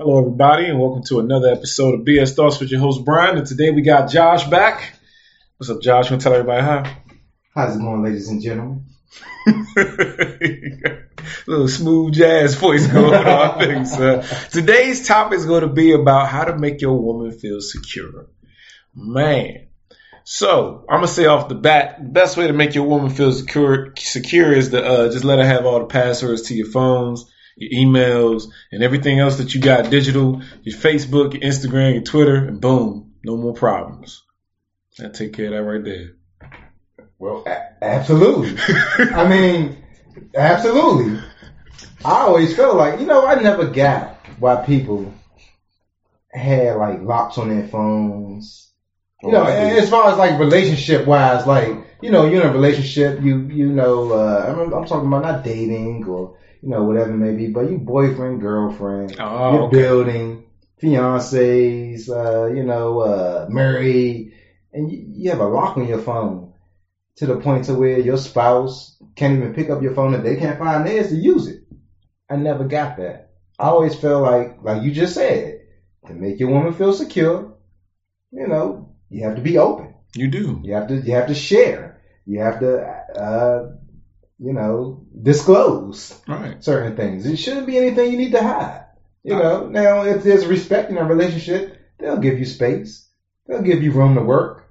Hello, everybody, and welcome to another episode of BS Thoughts with your host Brian. And today we got Josh back. What's up, Josh? Want to tell everybody hi? How's it going, ladies and gentlemen? little smooth jazz voice going on. Thanks. Uh, today's topic is going to be about how to make your woman feel secure. Man. So I'm gonna say off the bat, the best way to make your woman feel secure secure is to uh, just let her have all the passwords to your phones, your emails, and everything else that you got digital, your Facebook, your Instagram, your Twitter, and boom, no more problems. That take care of that right there. Well, a- absolutely. I mean, absolutely. I always felt like, you know, I never got why people had like locks on their phones. You know, Oh, as far as like relationship wise, like, you know, you're in a relationship, you, you know, uh, I'm, I'm talking about not dating or, you know, whatever it may be, but you boyfriend, girlfriend, Oh, you're okay. building, fiancés, uh, you know, uh, married, and you, you have a lock on your phone to the point to where your spouse can't even pick up your phone if they can't find theirs to use it. I never got that. I always felt like, like you just said, to make your woman feel secure, you know, you have to be open. You do. You have to, you have to share. You have to, uh, you know, disclose Right. certain things. It shouldn't be anything you need to hide. You know, now if there's respect in a relationship, they'll give you space. They'll give you room to work.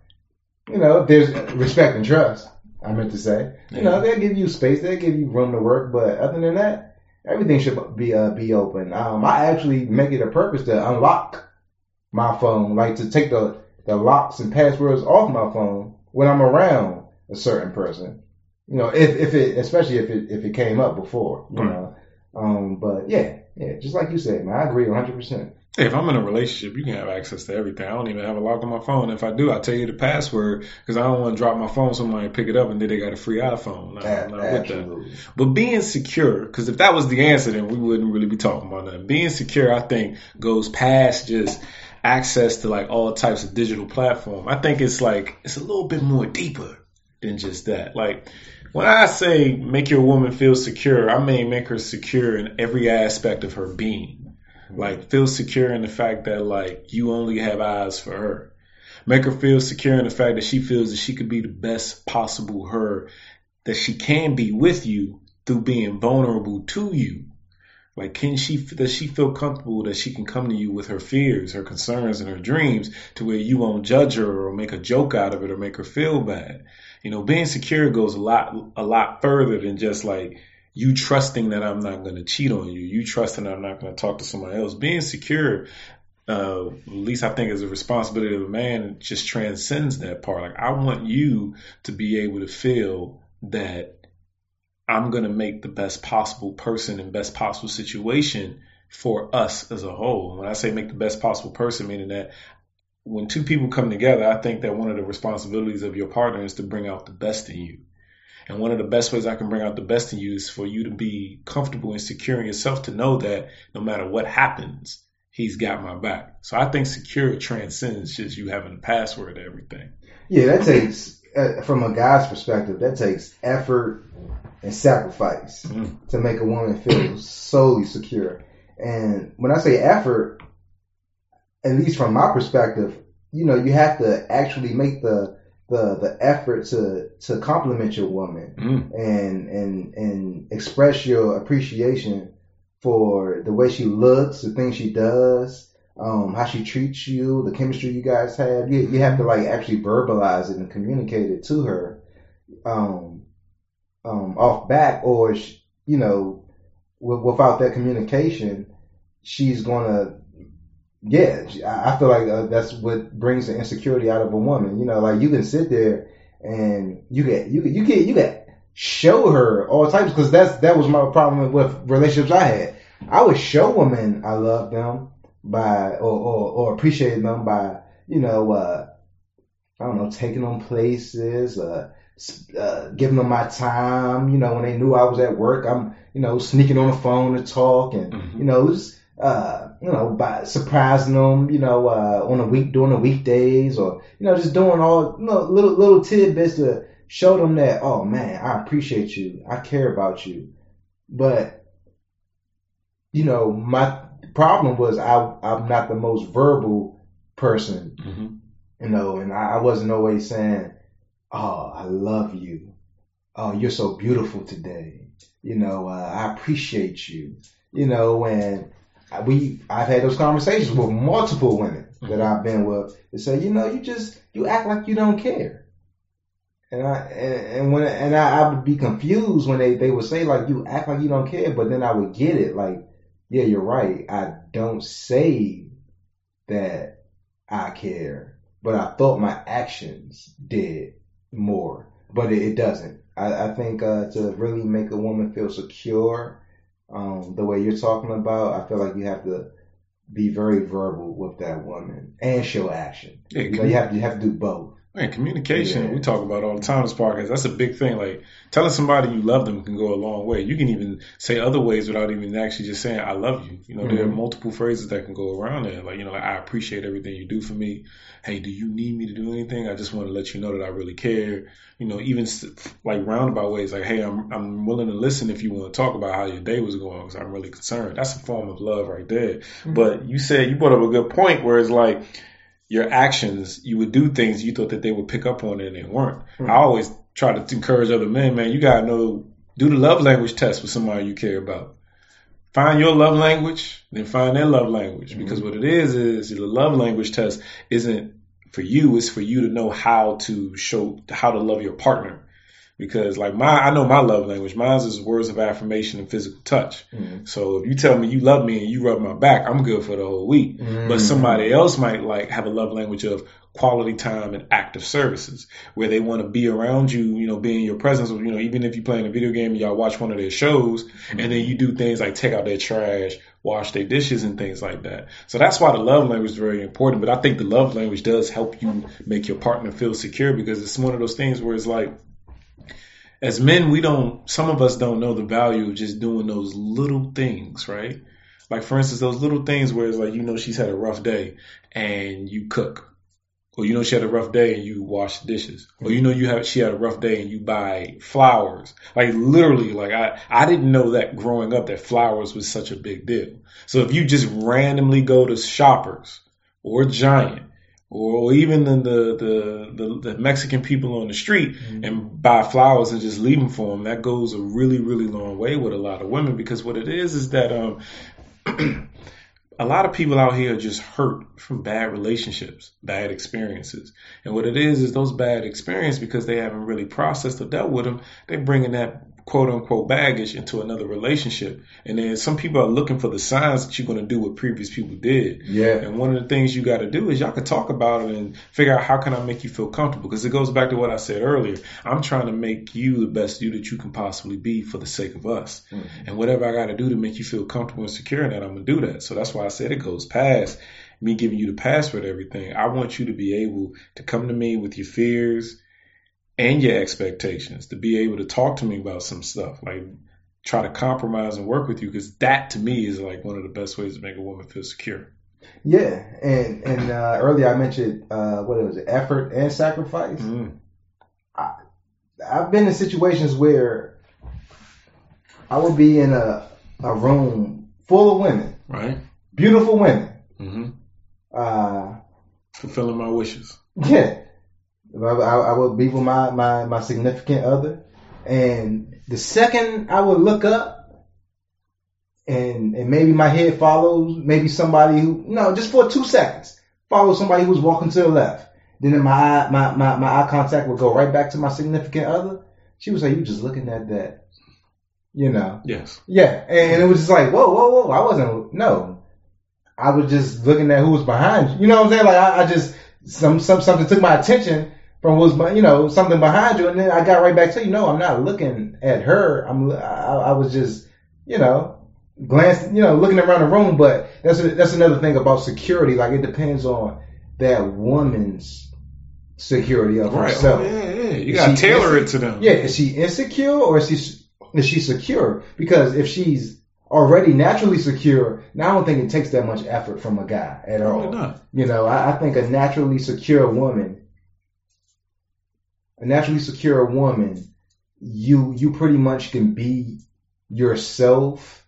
You know, if there's respect and trust, I meant to say. You know, they'll give you space. They'll give you room to work. But other than that, everything should be uh, be open. Um, I actually make it a purpose to unlock my phone, like to take the the locks and passwords off my phone when I'm around a certain person. You know, if if it, especially if it if it came up before, you Right. know. Um, but yeah, yeah, just like you said, man, I agree 100. percent Hey, if I'm in a relationship, you can have access to everything. I don't even have a lock on my phone. If I do, I'll tell you the password because I don't want to drop my phone. Somebody pick it up and then they got a free iPhone. No, not with that. But being secure, because if that was the answer, then we wouldn't really be talking about that. Being secure, I think, goes past just access to like all types of digital platform. I think it's like it's a little bit more deeper than just that. Like when I say make your woman feel secure, I mean make her secure in every aspect of her being. Like feel secure in the fact that like you only have eyes for her. Make her feel secure in the fact that she feels that she could be the best possible her that she can be with you through being vulnerable to you. Like, can she, does she feel comfortable that she can come to you with her fears, her concerns, and her dreams to where you won't judge her or make a joke out of it or make her feel bad? You know, being secure goes a lot, a lot further than just like you trusting that I'm not going to cheat on you, you trusting that I'm not going to talk to somebody else. Being secure, uh, at least I think is a responsibility of a man, just transcends that part. Like, I want you to be able to feel that I'm going to make the best possible person and best possible situation for us as a whole. When I say make the best possible person, meaning that when two people come together, I think that one of the responsibilities of your partner is to bring out the best in you. And one of the best ways I can bring out the best in you is for you to be comfortable and secure in yourself to know that no matter what happens, he's got my back. So I think secure transcends just you having a password to everything. Yeah, that takes, uh, from a guy's perspective, that takes effort and sacrifice Mm. to make a woman feel solely secure. And when I say effort, at least from my perspective, you know, you have to actually make the the the effort to to compliment your woman Mm. and and and express your appreciation for the way she looks, the things she does, um, how she treats you, the chemistry you guys have. You, you have to like actually verbalize it and communicate it to her, um, um, off back, or you know, w- without that communication, she's gonna. Yeah, I I feel like uh, that's what brings the insecurity out of a woman. You know, like you can sit there and you get you get you get you get show her all types because that's that was my problem with relationships I had. I would show women I love them by or or, or appreciate them by you know uh, I don't know taking them places, uh, uh, giving them my time. You know when they knew I was at work, I'm you know sneaking on the phone to talk and Mhm. you know just uh, you know by surprising them. You know uh, on a week during the weekdays or you know just doing all you know, little little tidbits to show them that oh man I appreciate you, I care about you, but you know, my problem was I I'm not the most verbal person, hmm you know, and I, I wasn't always saying, "Oh, I love you," "Oh, you're so beautiful today," you know, uh, "I appreciate you," you know, and we I've had those conversations with multiple women that I've been with that say, you know, you just you act like you don't care. And I and, and when and I, I would be confused when they, they would say like you act like you don't care, but then I would get it like, yeah, you're right. I don't say that I care, but I thought my actions did more, but it, it doesn't. I, I think uh, to really make a woman feel secure, um, the way you're talking about, I feel like you have to be very verbal with that woman and show action. You know, you have to you have to do both. Man, communication, Yeah. we talk about all the time in this podcast. That's a big thing. Like telling somebody you love them can go a long way. You can even say other ways without even actually just saying I love you. You know, there are Mhm. multiple phrases that can go around there. Like, you know, like I appreciate everything you do for me. Hey, do you need me to do anything? I just want to let you know that I really care. You know, even like roundabout ways like, hey, I'm I'm willing to listen if you want to talk about how your day was going because I'm really concerned. That's a form of love right there. But you said you brought up a good point where it's like your actions, you would do things you thought that they would pick up on it and they weren't. Hmm. I always try to encourage other men, man, you gotta know, do the love language test with somebody you care about. Find your love language, then find their love language. Because what it is, is the love language test isn't for you, it's for you to know how to show, how to love your partner. Because like my, I know my love language. Mine is words of affirmation and physical touch. Mhm. So if you tell me you love me and you rub my back, I'm good for the whole week. But Mhm. somebody else might like have a love language of quality time and active services where they want to be around you, you know, be in your presence. You know, even if you're playing a video game and y'all watch one of their shows and then you do things like take out their trash, wash their dishes and things like that. So that's why the love language is very important. But I think the love language does help you make your partner feel secure because it's one of those things where it's like, as men, we don't, some of us don't know the value of just doing those little things, right? Like, for instance, those little things where it's like, you know, she's had a rough day and you cook. Or you know she had a rough day and you wash dishes. Or you know you have she had a rough day and you buy flowers. Like literally, like I I didn't know that growing up that flowers was such a big deal. So if you just randomly go to Shoppers or Giant or even the the the, the, the Mexican people on the street and buy flowers and just leave them for them, that goes a really really long way with a lot of women because what it is is that um a lot of people out here are just hurt from bad relationships, bad experiences. And what it is is those bad experiences because they haven't really processed or dealt with them, they're bringing that quote unquote baggage into another relationship. And then some people are looking for the signs that you're going to do what previous people did. Yeah. And one of the things you got to do is y'all can talk about it and figure out how can I make you feel comfortable because it goes back to what I said earlier. I'm trying to make you the best you that you can possibly be for the sake of us. Mhm. And whatever I got to do to make you feel comfortable and secure in that, I'm gonna do that. So that's why I said it goes past me giving you the password, everything. I want you to be able to come to me with your fears and your expectations, to be able to talk to me about some stuff, like try to compromise and work with you, because that to me is like one of the best ways to make a woman feel secure. Yeah, and and uh, earlier I mentioned uh, what it was effort and sacrifice. Mm. I've been in situations where I would be in a a room full of women, Right? beautiful women. hmm Uh, Fulfilling my wishes. yeah, I, I I would be with my, my my significant other, and the second I would look up, and and maybe my head follows maybe somebody who no just for two seconds follow somebody who was walking to the left. Then my eye, my, my my eye contact would go right back to my significant other. She would say, "You just looking at that," you know. Yes. Yeah, and, and it was just like, whoa, whoa, whoa. I wasn't, no. I was just looking at who was behind you. You know what I'm saying? Like, I, I just, some, some, something took my attention from what was, you know, something behind you. And then I got right back to you. No, I'm not looking at her. I'm, I, I was just, you know, glancing, you know, looking around the room. But that's, a, that's another thing about security. Like, it depends on that woman's security of Right. herself. Oh, yeah, yeah. You got to tailor it to them. Yeah, is she insecure or is she is she secure? Because if she's already naturally secure, now I don't think it takes that much effort from a guy at Probably all. not. You know, I, I think a naturally secure woman, a naturally secure woman, you you pretty much can be yourself,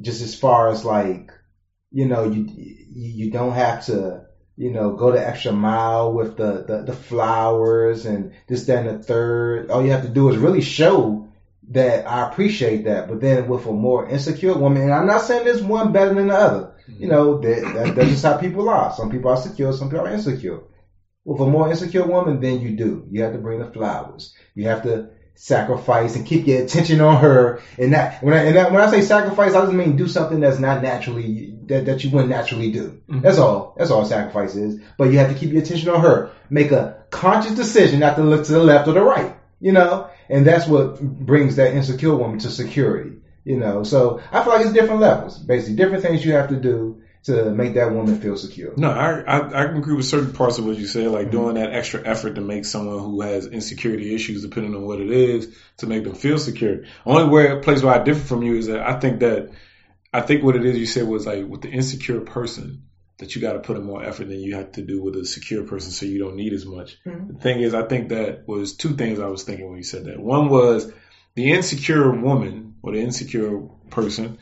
just as far as like You know, you you, don't have to you know, go the extra mile with the, the, the flowers and this, that, and the third. All you have to do is really show that I appreciate that. But then with a more insecure woman, and I'm not saying there's one better than the other. You mm-hmm. know, that, that, that's just how people are. Some people are secure, some people are insecure. With a more insecure woman, then you do. You have to bring the flowers. You have to sacrifice and keep your attention on her. And that when I, and that, when I say sacrifice, I just mean do something that's not naturally that, that you wouldn't naturally do. Mm-hmm. That's all. That's all sacrifice is. But you have to keep your attention on her. Make a conscious decision not to look to the left or the right. You know, and that's what brings that insecure woman to security. You know, so I feel like it's different levels, basically different things you have to do to make that woman feel secure. No, I, I, I can agree with certain parts of what you said, like mm-hmm. doing that extra effort to make someone who has insecurity issues, depending on what it is, to make them feel secure. Only where place where I differ from you is that I think that I think what it is you said was like with the insecure person that you got to put in more effort than you have to do with a secure person, so you don't need as much. Mm-hmm. The thing is, I think that was two things I was thinking when you said that. One was the insecure woman or the insecure person.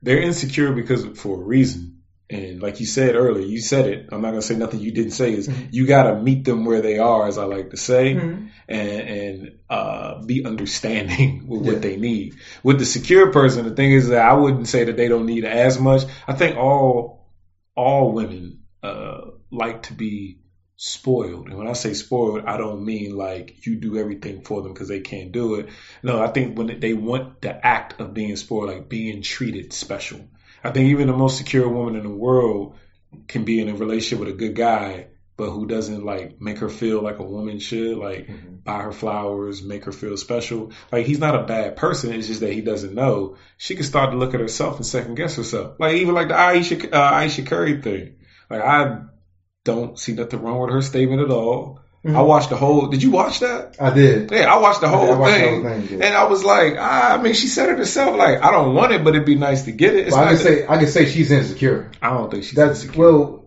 They're insecure because for a reason and like you said earlier, you said it. I'm not gonna say nothing you didn't say. Is mm-hmm. you gotta meet them where they are, as I like to say, mm-hmm. and and uh, be understanding with yeah. what they need. With the secure person, the thing is that I wouldn't say that they don't need as much. I think all all women uh, like to be spoiled. And when I say spoiled, I don't mean like you do everything for them because they can't do it. No, I think when they want the act of being spoiled, like being treated special. I think even the most secure woman in the world can be in a relationship with a good guy, but who doesn't like make her feel like a woman should, like mm-hmm. buy her flowers, make her feel special. Like he's not a bad person. It's just that he doesn't know. She can start to look at herself and second guess herself. Like even like the Ayesha uh, Ayesha Curry thing. Like I don't see nothing wrong with her statement at all. Mm-hmm. I watched the whole. Did you watch that? I did. Yeah, I watched the whole, watched thing, the whole thing, and I was like, ah, I mean, she said it herself. Like, I don't want it, but it'd be nice to get it. Well, I can say, I can say she's insecure. I don't think she's That's, insecure. Well,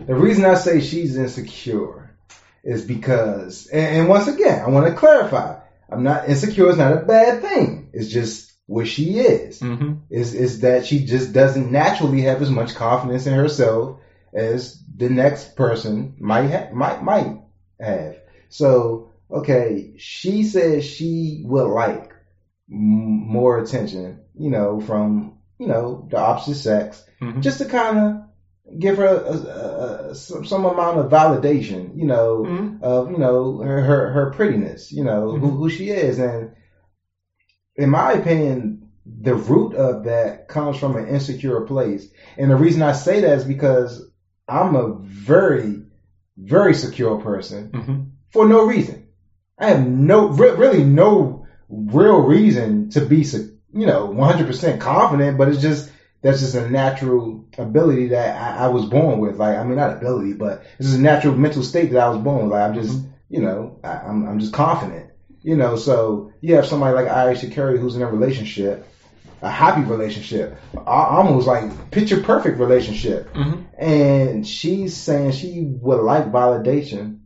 the reason I say she's insecure is because, and, and once again, I want to clarify. I'm not insecure. Is not a bad thing. It's just what she is. Mm-hmm. Is is that she just doesn't naturally have as much confidence in herself as the next person might ha- might might have. So, okay, she says she would like m- more attention, you know, from, you know, the opposite sex, mm-hmm. just to kind of give her a, a, a, some, some, amount of validation, you know, mm-hmm. of, you know, her, her, her prettiness, you know, mm-hmm. who, who she is. And in my opinion, the root of that comes from an insecure place. And the reason I say that is because I'm a very very secure person mm-hmm. for no reason. I have no, re- really no real reason to be, you know, 100% confident, but it's just, that's just a natural ability that I, I, was born with. Like, I mean, not ability, but it's just a natural mental state that I was born with. Like, I'm just, mm-hmm. you know, I, I'm, I'm just confident. You know, so you have somebody like Ayesha Curry who's in a relationship a happy relationship, almost like picture perfect relationship. Mm-hmm. And she's saying she would like validation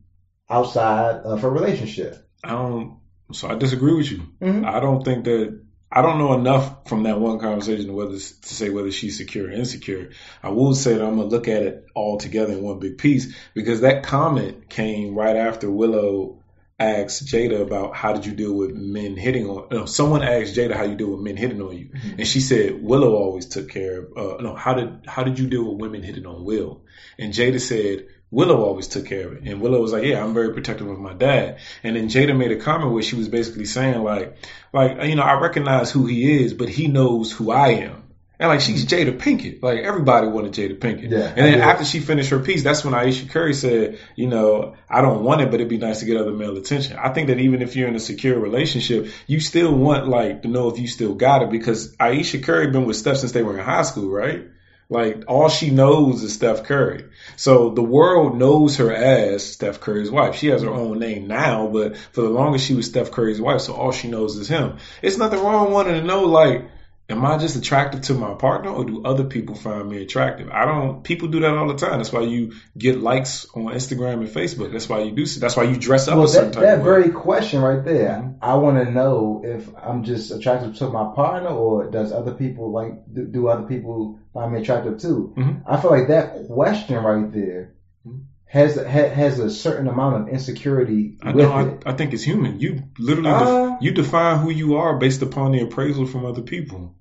outside of her relationship. I don't. So I disagree with you. Mm-hmm. I don't think that. I don't know enough from that one conversation whether to say whether she's secure or insecure. I will say that I'm gonna look at it all together in one big piece because that comment came right after Willow asked Jada about how did you deal with men hitting on. No, someone asked Jada how you deal with men hitting on you, mm-hmm. and she said Willow always took care of. Uh, no, how did how did you deal with women hitting on Will? And Jada said Willow always took care of it, and Willow was like, yeah, I'm very protective of my dad. And then Jada made a comment where she was basically saying like, like you know, I recognize who he is, but he knows who I am. And like she's Jada Pinkett. Like everybody wanted Jada Pinkett. Yeah, and then after she finished her piece, that's when Ayesha Curry said, you know, I don't want it, but it'd be nice to get other male attention. I think that even if you're in a secure relationship, you still want like to know if you still got it because Ayesha Curry been with Steph since they were in high school, right? Like all she knows is Steph Curry. So the world knows her as Steph Curry's wife. She has her own name now, but for the longest she was Steph Curry's wife. So all she knows is him. It's nothing wrong wanting to know like, am I just attractive to my partner or do other people find me attractive? I don't, people do that all the time. That's why you get likes on Instagram and Facebook. That's why you do, that's why you dress up well, a certain that, that very question right there, Mhm. I want to know if I'm just attractive to my partner, or does other people like do, do other people find me attractive too? Mhm. I feel like that question right there Mhm. Has has a certain amount of insecurity I with know. I, I think it's human. You literally, Uh, def- you define who you are based upon the appraisal from other people.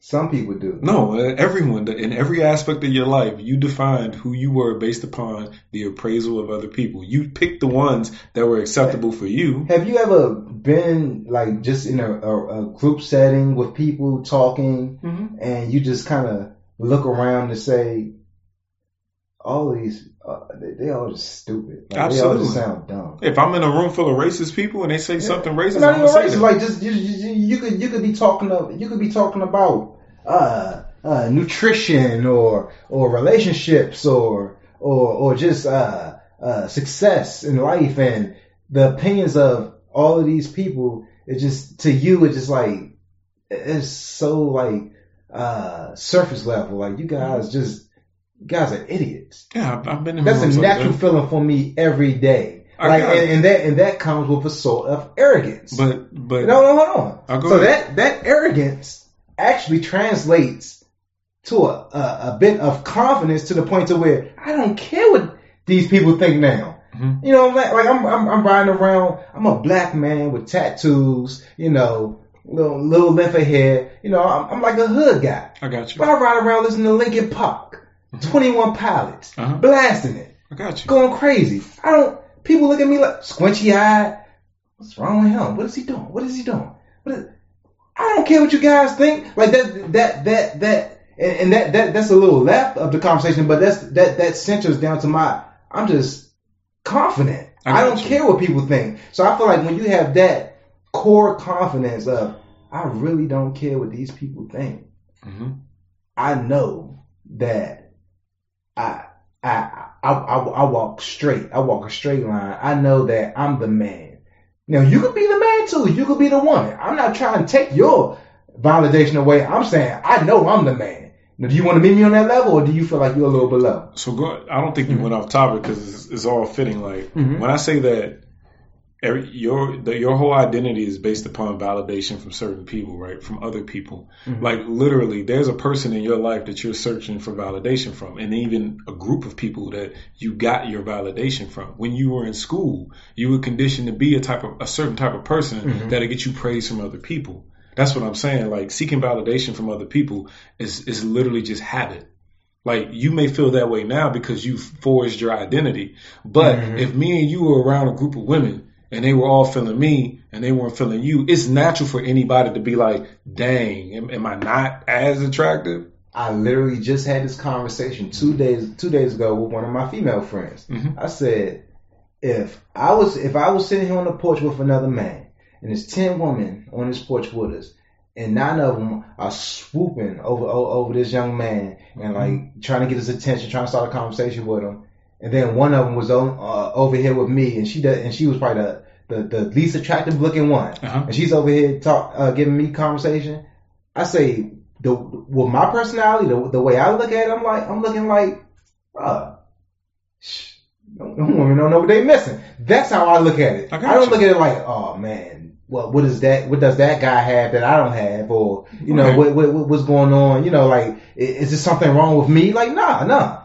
Some people do. No, uh, everyone in every aspect of your life, you defined who you were based upon the appraisal of other people. You picked the ones that were acceptable for you. Have you ever been like just in a, a, a group setting with people talking, Mm-hmm. and you just kind of look around and say, all these, uh, they, they all just stupid. Like, they all Absolutely. just sound dumb. If I'm in a room full of racist people and they say something racist, Not I'm even racist. Like just you, you, you could you could be talking of you could be talking about uh, uh, nutrition or or relationships or or or just uh, uh, success in life and the opinions of all of these people. It just to you it's just like it's so like uh, surface level. Like you guys just guys are idiots. yeah, I've, been That's a rooms like natural that. feeling for me every day. I Like and, and that and that comes with a sort of arrogance. But but No, no, hold on. So ahead. that that arrogance actually translates to a, a a bit of confidence to the point to where I don't care what these people think now. Mhm. You know, like, like I'm, I'm I'm riding around. I'm a black man with tattoos. You know, little little length of hair. You know, I'm, I'm like a hood guy. I got you. But I ride around listening to Linkin Park, Twenty One Pilots, Uh-huh. blasting it I got you. going crazy. I don't. People look at me like squinchy eyed. What's wrong with him? What is he doing? What is he doing? Is, I don't care what you guys think. Like that, that, that, that, and, and that, that, that's a little left of the conversation, but that's that, that centers down to my. I'm just confident. I I, don't you. care what people think. So I feel like when you have that core confidence of, I really don't care what these people think. hmm I know that I I I I, walk straight. I walk a straight line. I know that I'm the man. Now you could be the man too. You could be the woman. I'm not trying to take your validation away. I'm saying I know I'm the man. Now, do you want to meet me on that level, or do you feel like you're a little below? So go. I don't think you Mhm. went off topic because it's, it's all fitting. Like Mhm. when I say that, your the, your whole identity is based upon validation from certain people, right? From other people. Mhm. Like literally, there's a person in your life that you're searching for validation from, and even a group of people that you got your validation from. When you were in school, you were conditioned to be a type of a certain type of person Mhm. that'll get you praise from other people. That's what I'm saying. Like seeking validation from other people is is literally just habit. Like you may feel that way now because you forged your identity. But Mhm. if me and you were around a group of women and they were all feeling me and they weren't feeling you, it's natural for anybody to be like, dang, am, am I not as attractive? I literally just had this conversation two days two days ago with one of my female friends. Mhm. I said, if I was if I was sitting here on the porch with another man, and there's ten women on this porch with us, and nine of them are swooping over o- over this young man and like trying to get his attention, trying to start a conversation with him, and then one of them was on, uh, over here with me, and she does, and she was probably the the, the least attractive looking one, Uh-huh. and she's over here talk uh, giving me conversation. I say the with my personality, the, the way I look at it, I'm like I'm looking like, bruh, no women don't know what they missing. That's how I look at it. I I, don't you. look at it like, oh man, what what is that? What does that guy have that I don't have? Or you know, Okay. what, what what- what's going on? You know, like is there something wrong with me? Like, nah, nah,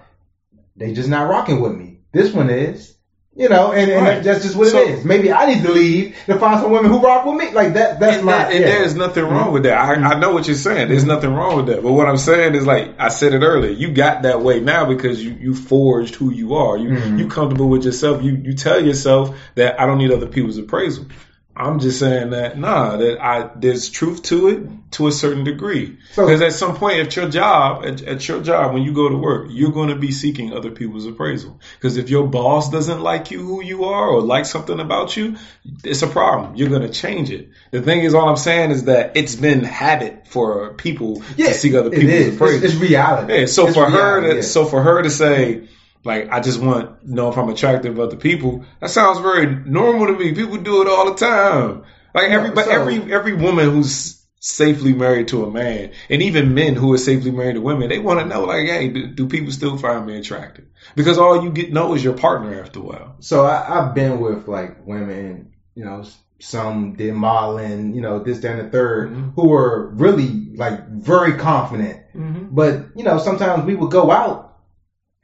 they just not rocking with me. This one is. You know, and, and Right. that's just what So- it is. Maybe I need to leave to find some women who rock with me. Like that. That's and, my. there- and yeah. there's nothing wrong with that. I, I know what you're saying. There's nothing wrong with that. But what I'm saying is like I said it earlier. You got that way now because you you forged who you are. You Mhm. you comfortable with yourself. You you tell yourself that I don't need other people's appraisal. I'm just saying that nah, that I there's truth to it to a certain degree. So- Because at some point, at your job, at, at your job, when you go to work, you're going to be seeking other people's appraisal. Because if your boss doesn't like you who you are or like something about you, it's a problem. You're going to change it. The thing is, all I'm saying is that it's been habit for people yeah, to seek other people's is. appraisal. It's, it's reality. Yeah, so It's for her to yeah. so for her to say like I just want to know if I'm attractive to other people, that sounds very normal to me. People do it all the time. Like Yeah, so- every every woman who's safely married to a man, and even men who are safely married to women, they want to know like, hey, do, do people still find me attractive? Because all you get know is your partner after a while. So I, I've been with like women, you know, some did modeling, you know, this, that, and the 3rd Mhm. who were really like very confident. Mm-hmm. But you know, sometimes we would go out,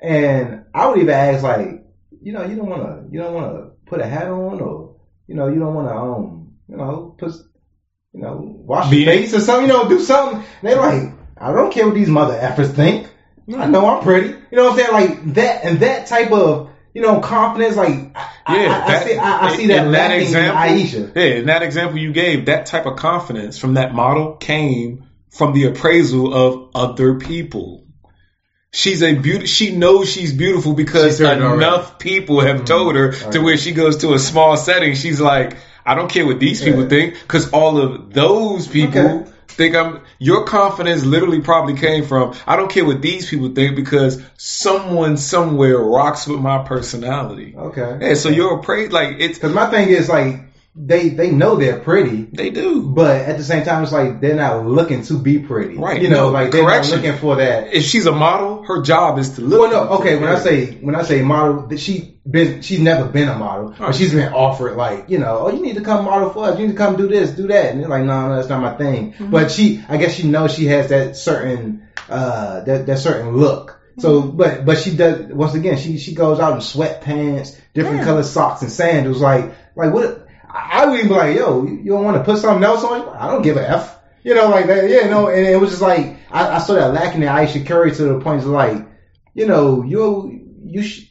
and I would even ask like, you know, you don't want to, you don't want to put a hat on, or you know, you don't want to, um, you know, put, you know, wash Be- your face or something, you know, do something. And they're like, I don't care what these mother effers think. I know I'm pretty. You know what I'm saying? Like that and that type of, you know, confidence. Like, I, I, I, that- see, I, I see that in lacking in Ayesha. Yeah, in that example you gave, that type of confidence from that model came from the appraisal of other people. She's a beauty. She knows she's beautiful because She's enough people have mm-hmm. told her oh, to Okay. where she goes to a small setting. She's like, I don't care what these people Yeah. think because all of those people Okay. think I'm. Your confidence literally probably came from I don't care what these people think because someone somewhere rocks with my personality. Okay. Yeah, so you're appraised like it's Because my thing is like, they they know they're pretty. they do. But at the same time, it's like they're not looking to be pretty, Right. You know, No, like they're correction. not looking for that. If she's a model, her job is to look. Well, no, okay. When I say when I say model, that she been she's never been a model, but she's been offered like you know, oh, you need to come model for us. You need to come do this, do that, and they're like, no, no, that's not my thing. Mm-hmm. But she, I guess she knows she has that certain uh that that certain look. So, Mm-hmm. but but she does once again. She she goes out in sweatpants, different Yeah. color socks and sandals. Like like what? I I would even be like, yo, you you don't want to put something else on? you? I don't give a f. You know, like that. Yeah, no. And it was just like I, I saw that lacking in Ayesha Curry to the point of like, you know, you you sh-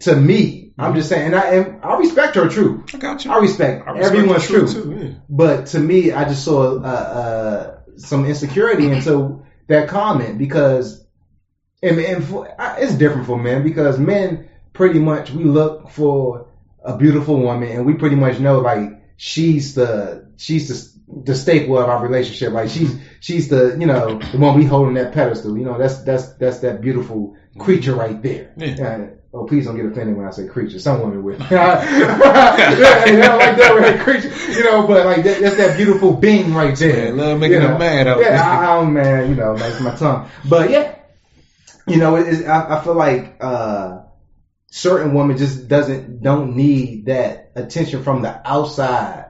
to me, I'm just saying, and I and I respect her true. I got you. I respect, I respect everyone's true. too, yeah. But to me, I just saw uh, uh, some insecurity into that comment because, and, and for, I- it's different for men because men pretty much we look for a beautiful woman and we pretty much know like she's the she's the the staple of our relationship. Like she's she's the you know the one we hold on that pedestal. You know that's that's that's that beautiful creature right there. Yeah. Uh, oh, please don't get offended when I say creature. Some women will. yeah, like that creature. You know, but like that, that's that beautiful being right there. Yeah, love making You know? mad out Yeah. I, I'm mad. You know, like my tongue. But yeah, you know, it, it, I, I feel like uh certain women just doesn't don't need that attention from the outside.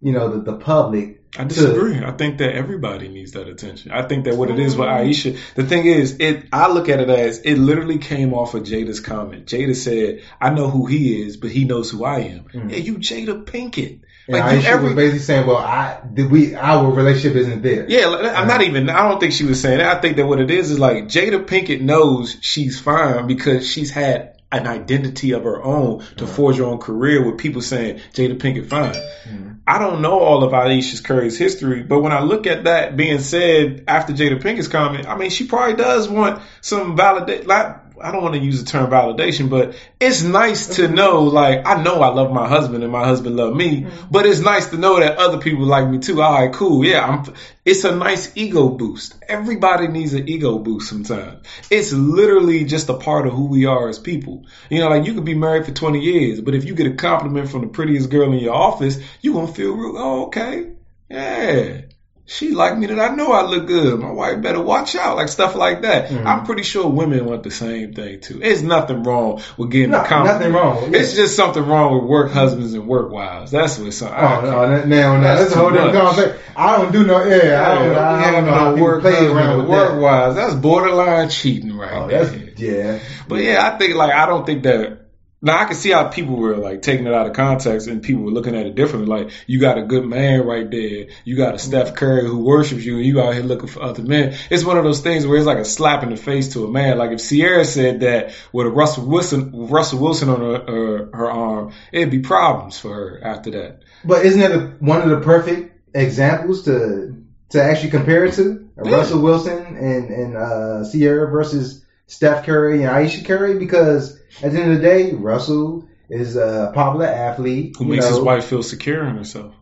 You know, the the public. I disagree. I think that everybody needs that attention. I think that what it is with Ayesha, the thing is, it. I look at it as it literally came off of Jada's comment. Jada said, "I know who he is, but he knows who I am." Mhm. Yeah, you Jada Pinkett. And Like Ayesha every was basically saying, "Well, I we our relationship isn't there." Yeah, like, I'm not even. I don't think she was saying that. I think that what it is is like Jada Pinkett knows she's fine because she's had an identity of her own to forge her own career with people saying Jada Pinkett fine. Mm-hmm. I don't know all of Ayesha Curry's history, but when I look at that being said after Jada Pinkett's comment, I mean, she probably does want some validate. Like, I don't want to use the term validation, but it's nice to know, like, I know I love my husband and my husband love me, mm-hmm. but it's nice to know that other people like me too. All right, cool. Yeah, I'm, it's a nice ego boost. Everybody needs an ego boost sometimes. It's literally just a part of who we are as people. You know, like you could be married for 20 years, but if you get a compliment from the prettiest girl in your office, you're gonna feel real, oh, okay. Yeah. She like me that I know I look good. My wife better watch out, like stuff like that. Mhm. I'm pretty sure women want the same thing too. There's nothing wrong with getting No, a compliment. nothing wrong. It's just something wrong with work husbands and work wives. That's what's something. Oh no, that- now, now That's that's a whole different conversation. I don't do no, yeah, I don't, I don't know how people work play around with work that. wives. That's borderline cheating right Oh, there. that's yeah. But yeah, I think like I don't think that. Now I can see how people were like taking it out of context and people were looking at it differently. Like you got a good man right there, you got a Steph Curry who worships you, and you out here looking for other men. It's one of those things where it's like a slap in the face to a man. Like if Ciara said that with a Russell Wilson, Russell Wilson on her, her her arm, it'd be problems for her after that. But isn't it a, one of the perfect examples to to actually compare it to Yeah. Russell Wilson and and uh, Ciara versus Steph Curry and Ayesha Curry? Because at the end of the day, Russell is a popular athlete Who you makes know. his wife feel secure in herself?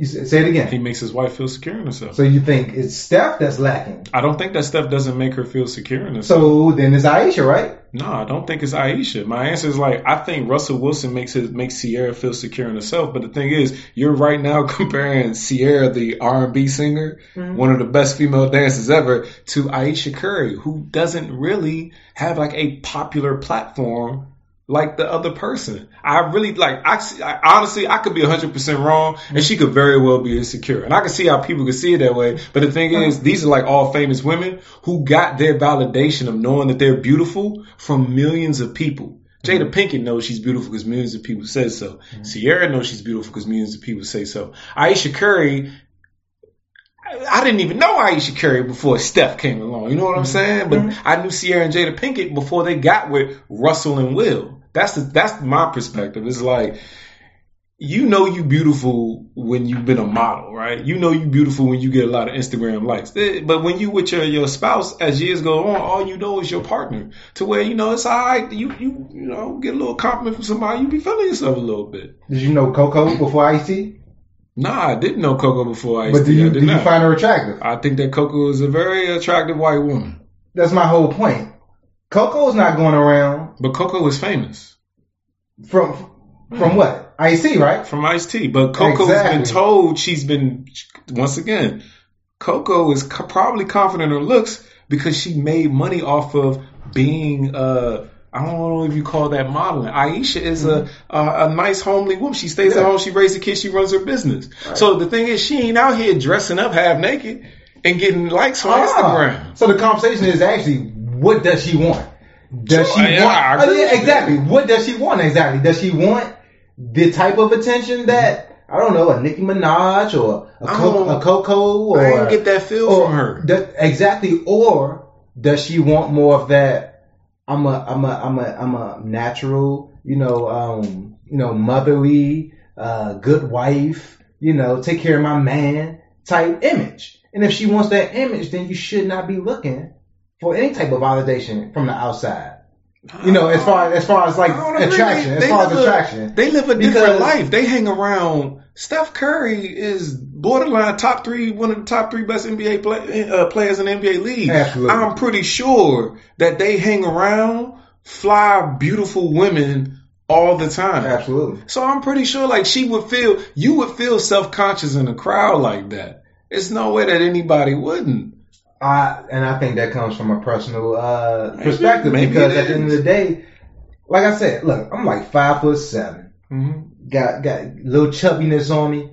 You say it again. He makes his wife feel secure in herself. So you think it's Steph that's lacking? I don't think that Steph doesn't make her feel secure in herself. So then it's Ayesha, right? No, I don't think it's Ayesha. My answer is like I think Russell Wilson makes his makes Ciara feel secure in herself. But the thing is, you're right now comparing Ciara, the R and B singer, Mhm. one of the best female dancers ever, to Ayesha Curry, who doesn't really have like a popular platform like the other person. I really like. I, I honestly, I could be 100 percent wrong, and she could very well be insecure, and I can see how people could see it that way. But the thing is, uh-huh. these are like all famous women who got their validation of knowing that they're beautiful from millions of people. Jada mm-hmm. Pinkett knows she's beautiful because millions of people say so. Mm-hmm. Ciara knows she's beautiful because millions of people say so. Ayesha Curry I- I didn't even know Ayesha Curry before Steph came along. You know what I'm mm-hmm. saying? But I knew Ciara and Jada Pinkett before they got with Russell and Will. That's the, that's my perspective. It's like you know you beautiful when you've been a model, right? You know you beautiful when you get a lot of Instagram likes. Eh, But when you with your, your spouse as years go on, all you know is your partner. To where you know it's all right. You you you know get a little compliment from somebody, you be feeling yourself a little bit. Did you know Coco before Ice-T? Nah, I didn't know Coco before I. See. But do you did do you find her attractive? I think that Coco is a very attractive white woman. That's my whole point. Coco's not going around But Coco is famous from from what Ice-T, right? from Ice T. But Coco has been told she's been once again. Coco is co- probably confident in her looks because she made money off of being. Uh, I don't know if you call that modeling. Ayesha is a, a a nice homely woman. She stays at home. She raises the kids. She runs her business. So the thing is, she ain't out here dressing up half naked and getting likes on Ah, Instagram. So the conversation is actually, what does she want? Does Sure, she yeah, want? I yeah, exactly. What does she want exactly? Does she want the type of attention that I don't know, a Nicki Minaj or a, I Co- a Coco or I didn't get that feel or from her. that- exactly. Or does she want more of that? I'm a I'm a I'm a I'm a natural, you know, um, you know, motherly, uh, good wife, you know, take care of my man type image. And if she wants that image, then you should not be looking for any type of validation from the outside. You know, as far as far as like attraction, as They far as live a- attraction. They live a Because- different life. They hang around. Steph Curry is borderline top three, one of the top three best NBA play, uh, players in the NBA league. Absolutely. I'm pretty sure that they hang around fly, beautiful women all the time. Absolutely. So I'm pretty sure like she would feel, you would feel self conscious in a crowd like that. It's no way that anybody wouldn't. I and I think that comes from a personal uh, perspective maybe because at the end of the day, like I said, look, I'm like five foot 7 Mm-hmm. Got got little chubbiness on me.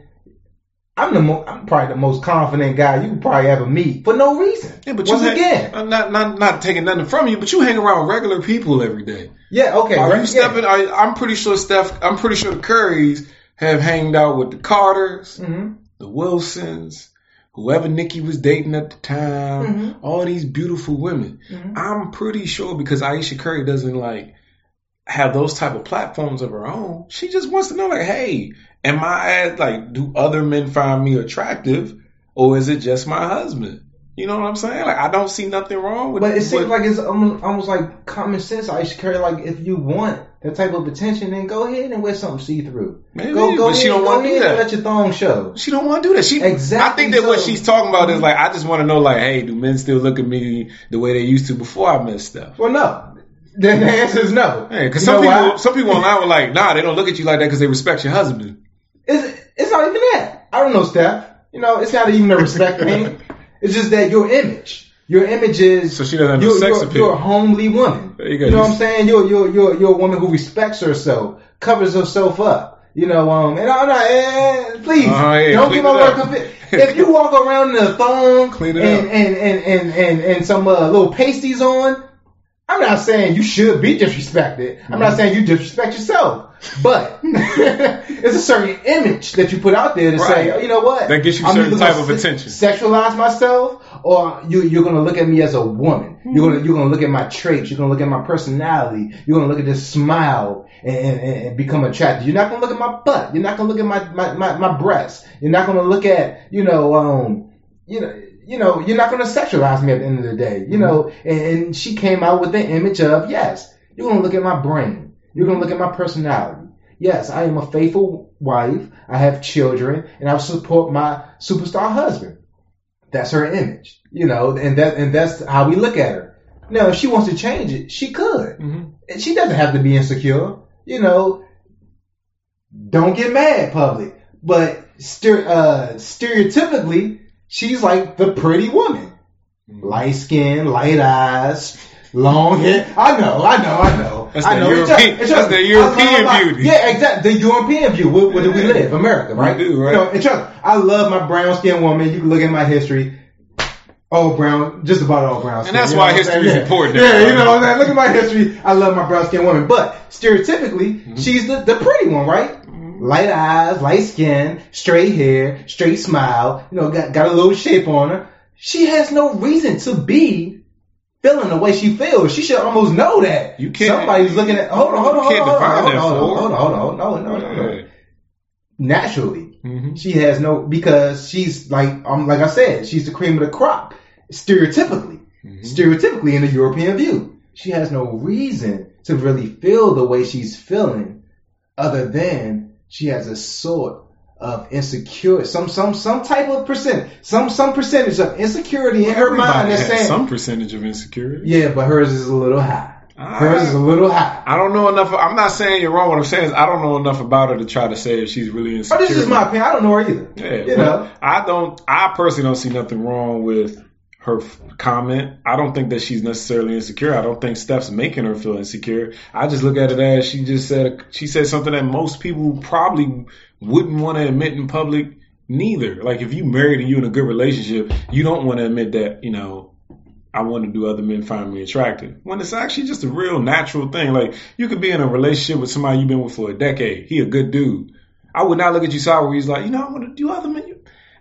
I'm the mo- I'm probably the most confident guy you could probably ever meet for no reason. Yeah, but Once again, I'm not not not taking nothing from you, but you hang around regular people every day. yeah, okay. Are right, you stepping? I, I'm pretty sure Steph. I'm pretty sure the Currys have hanged out with the Carters, Yeah. hmm the Wilsons, whoever Nikki was dating at the time. Mhm. All these beautiful women. Mhm. I'm pretty sure because Ayesha Curry doesn't like have those type of platforms of her own. She just wants to know, like, hey, am I like, do other men find me attractive, or is it just my husband? You know what I'm saying? Like, I don't see nothing wrong with. But it seems with- like it's almost, almost like common sense. I Curry, like if you want that type of attention, then go ahead and wear something see through. Maybe, Go go but she ahead, don't want to do that. let your thong show. She don't want to do that. She Exactly I think that what she's talking about is like I just want to know like, hey, do men still look at me the way they used to before I met Steph? Well, no. Then the answer is no. Because some people why? some people online were like, nah, they don't look at you like that because they respect your husband. It's, it's not even that. I don't know, Steph. You know, it's not even a respect thing. It's just that your image, your image is So she doesn't have you're, sex you're, appeal. you're a homely woman. There you go. You know what I'm saying? You're you're you're you're a woman who respects herself, covers herself up. You know, um, and I'm not. Eh, please yeah, don't get my work up. If you walk around in a thong and, up. and, and and and and some uh, little pasties on, I'm not saying you should be disrespected. I'm Mm-hmm. not saying you disrespect yourself, but it's a certain image that you put out there to say, Right. oh, you know what? That gets you I'm certain type of se- attention. Sexualize myself, or you you're gonna look at me as a woman. You're gonna you're gonna look at my traits. You're gonna look at my personality. You're gonna look at this smile and, and, and become attracted. You're not gonna look at my butt. You're not gonna look at my my my, my breasts. You're not gonna look at you know um you know. You know, you're not going to sexualize me at the end of the day. You know, and, and she came out with the image of yes, you're going to look at my brain. You're going to look at my personality. Yes, I am a faithful wife. I have children, and I support my superstar husband. That's her image, you know, and that and that's how we look at her. Now, if she wants to change it, she could. Mm-hmm. And she doesn't have to be insecure, you know. Don't get mad, public. But stere- uh, stereotypically, she's like the pretty woman, mm-hmm. light skin, light eyes, long hair. I know, I know, I know. That's I know. It's just- it's that's just- the European my- beauty. Yeah, exactly. The European view. Where, where do we live? America, right? We do, right. You know, and trust, I love my brown skinned woman. You can look at my history. All brown, just about all brown skin. And that's you know why history history's Yeah. important. Yeah, you know what I'm saying? Look at my history. I love my brown skinned woman. But stereotypically, Mm-hmm. she's the, the pretty one, right? Light eyes, light skin, straight hair, straight smile, you know, got, got a little shape on her. She has no reason to be feeling the way she feels. She should almost know that. You can't- Somebody's looking at, hold on, hold on, hold on, hold on, hold on, hold on, hold on, hold on, no, no, no, no. Naturally, Mm-hmm. she has no because she's like um like I said, she's the cream of the crop. Stereotypically, Mm-hmm. stereotypically in the European view, she has no reason to really feel the way she's feeling, other than she has a sort of insecure, some some some type of percent, some some percentage of insecurity in her mind that's has saying, some percentage of insecurity. yeah, but hers is a little high. Ah. Hers is a little high. I don't know enough. I'm not saying you're wrong. What I'm saying is I don't know enough about her to try to say if she's really Oh, insecure. this is my opinion. I don't know her either. Yeah, you but know. I don't. I personally don't see nothing wrong with her comment. I don't think that she's necessarily insecure. I don't think Steph's making her feel insecure. I just look at it as she just said. She said something that most people probably wouldn't want to admit in public. Neither. Like if you married and you're in a good relationship, you don't want to admit that you know. I want to do other men find me attractive. When it's actually just a real natural thing. Like you could be in a relationship with somebody you've been with for a decade. He a good dude. I would not look at you sideways like, you know, I want to do other men.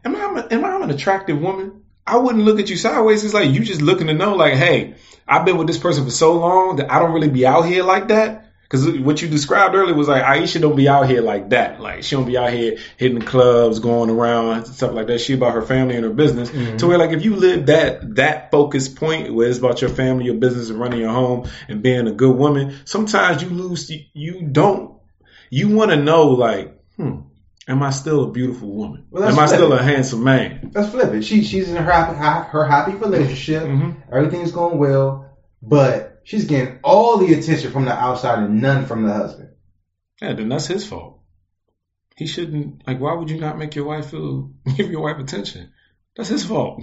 Am I, am I an attractive woman? I wouldn't look at you sideways. It's like you just looking to know, like, hey, I've been with this person for so long that I don't really be out here like that. Because what you described earlier was like Ayesha don't be out here like that. Like she don't be out here hitting clubs, going around, stuff like that. She about her family and her business. To where like if you live that that focus point where it's about your family, your business, and running your home and being a good woman, sometimes you lose. You, you don't. You want to know like, hmm, am I still a beautiful woman? Well, that's am I still a handsome man? Let's flip it. She she's in her happy her happy relationship. Mhm. Everything's going well, but she's getting all the attention from the outside and none from the husband. Yeah, then that's his fault. He shouldn't. Like, why would you not make your wife feel give your wife attention? That's his fault.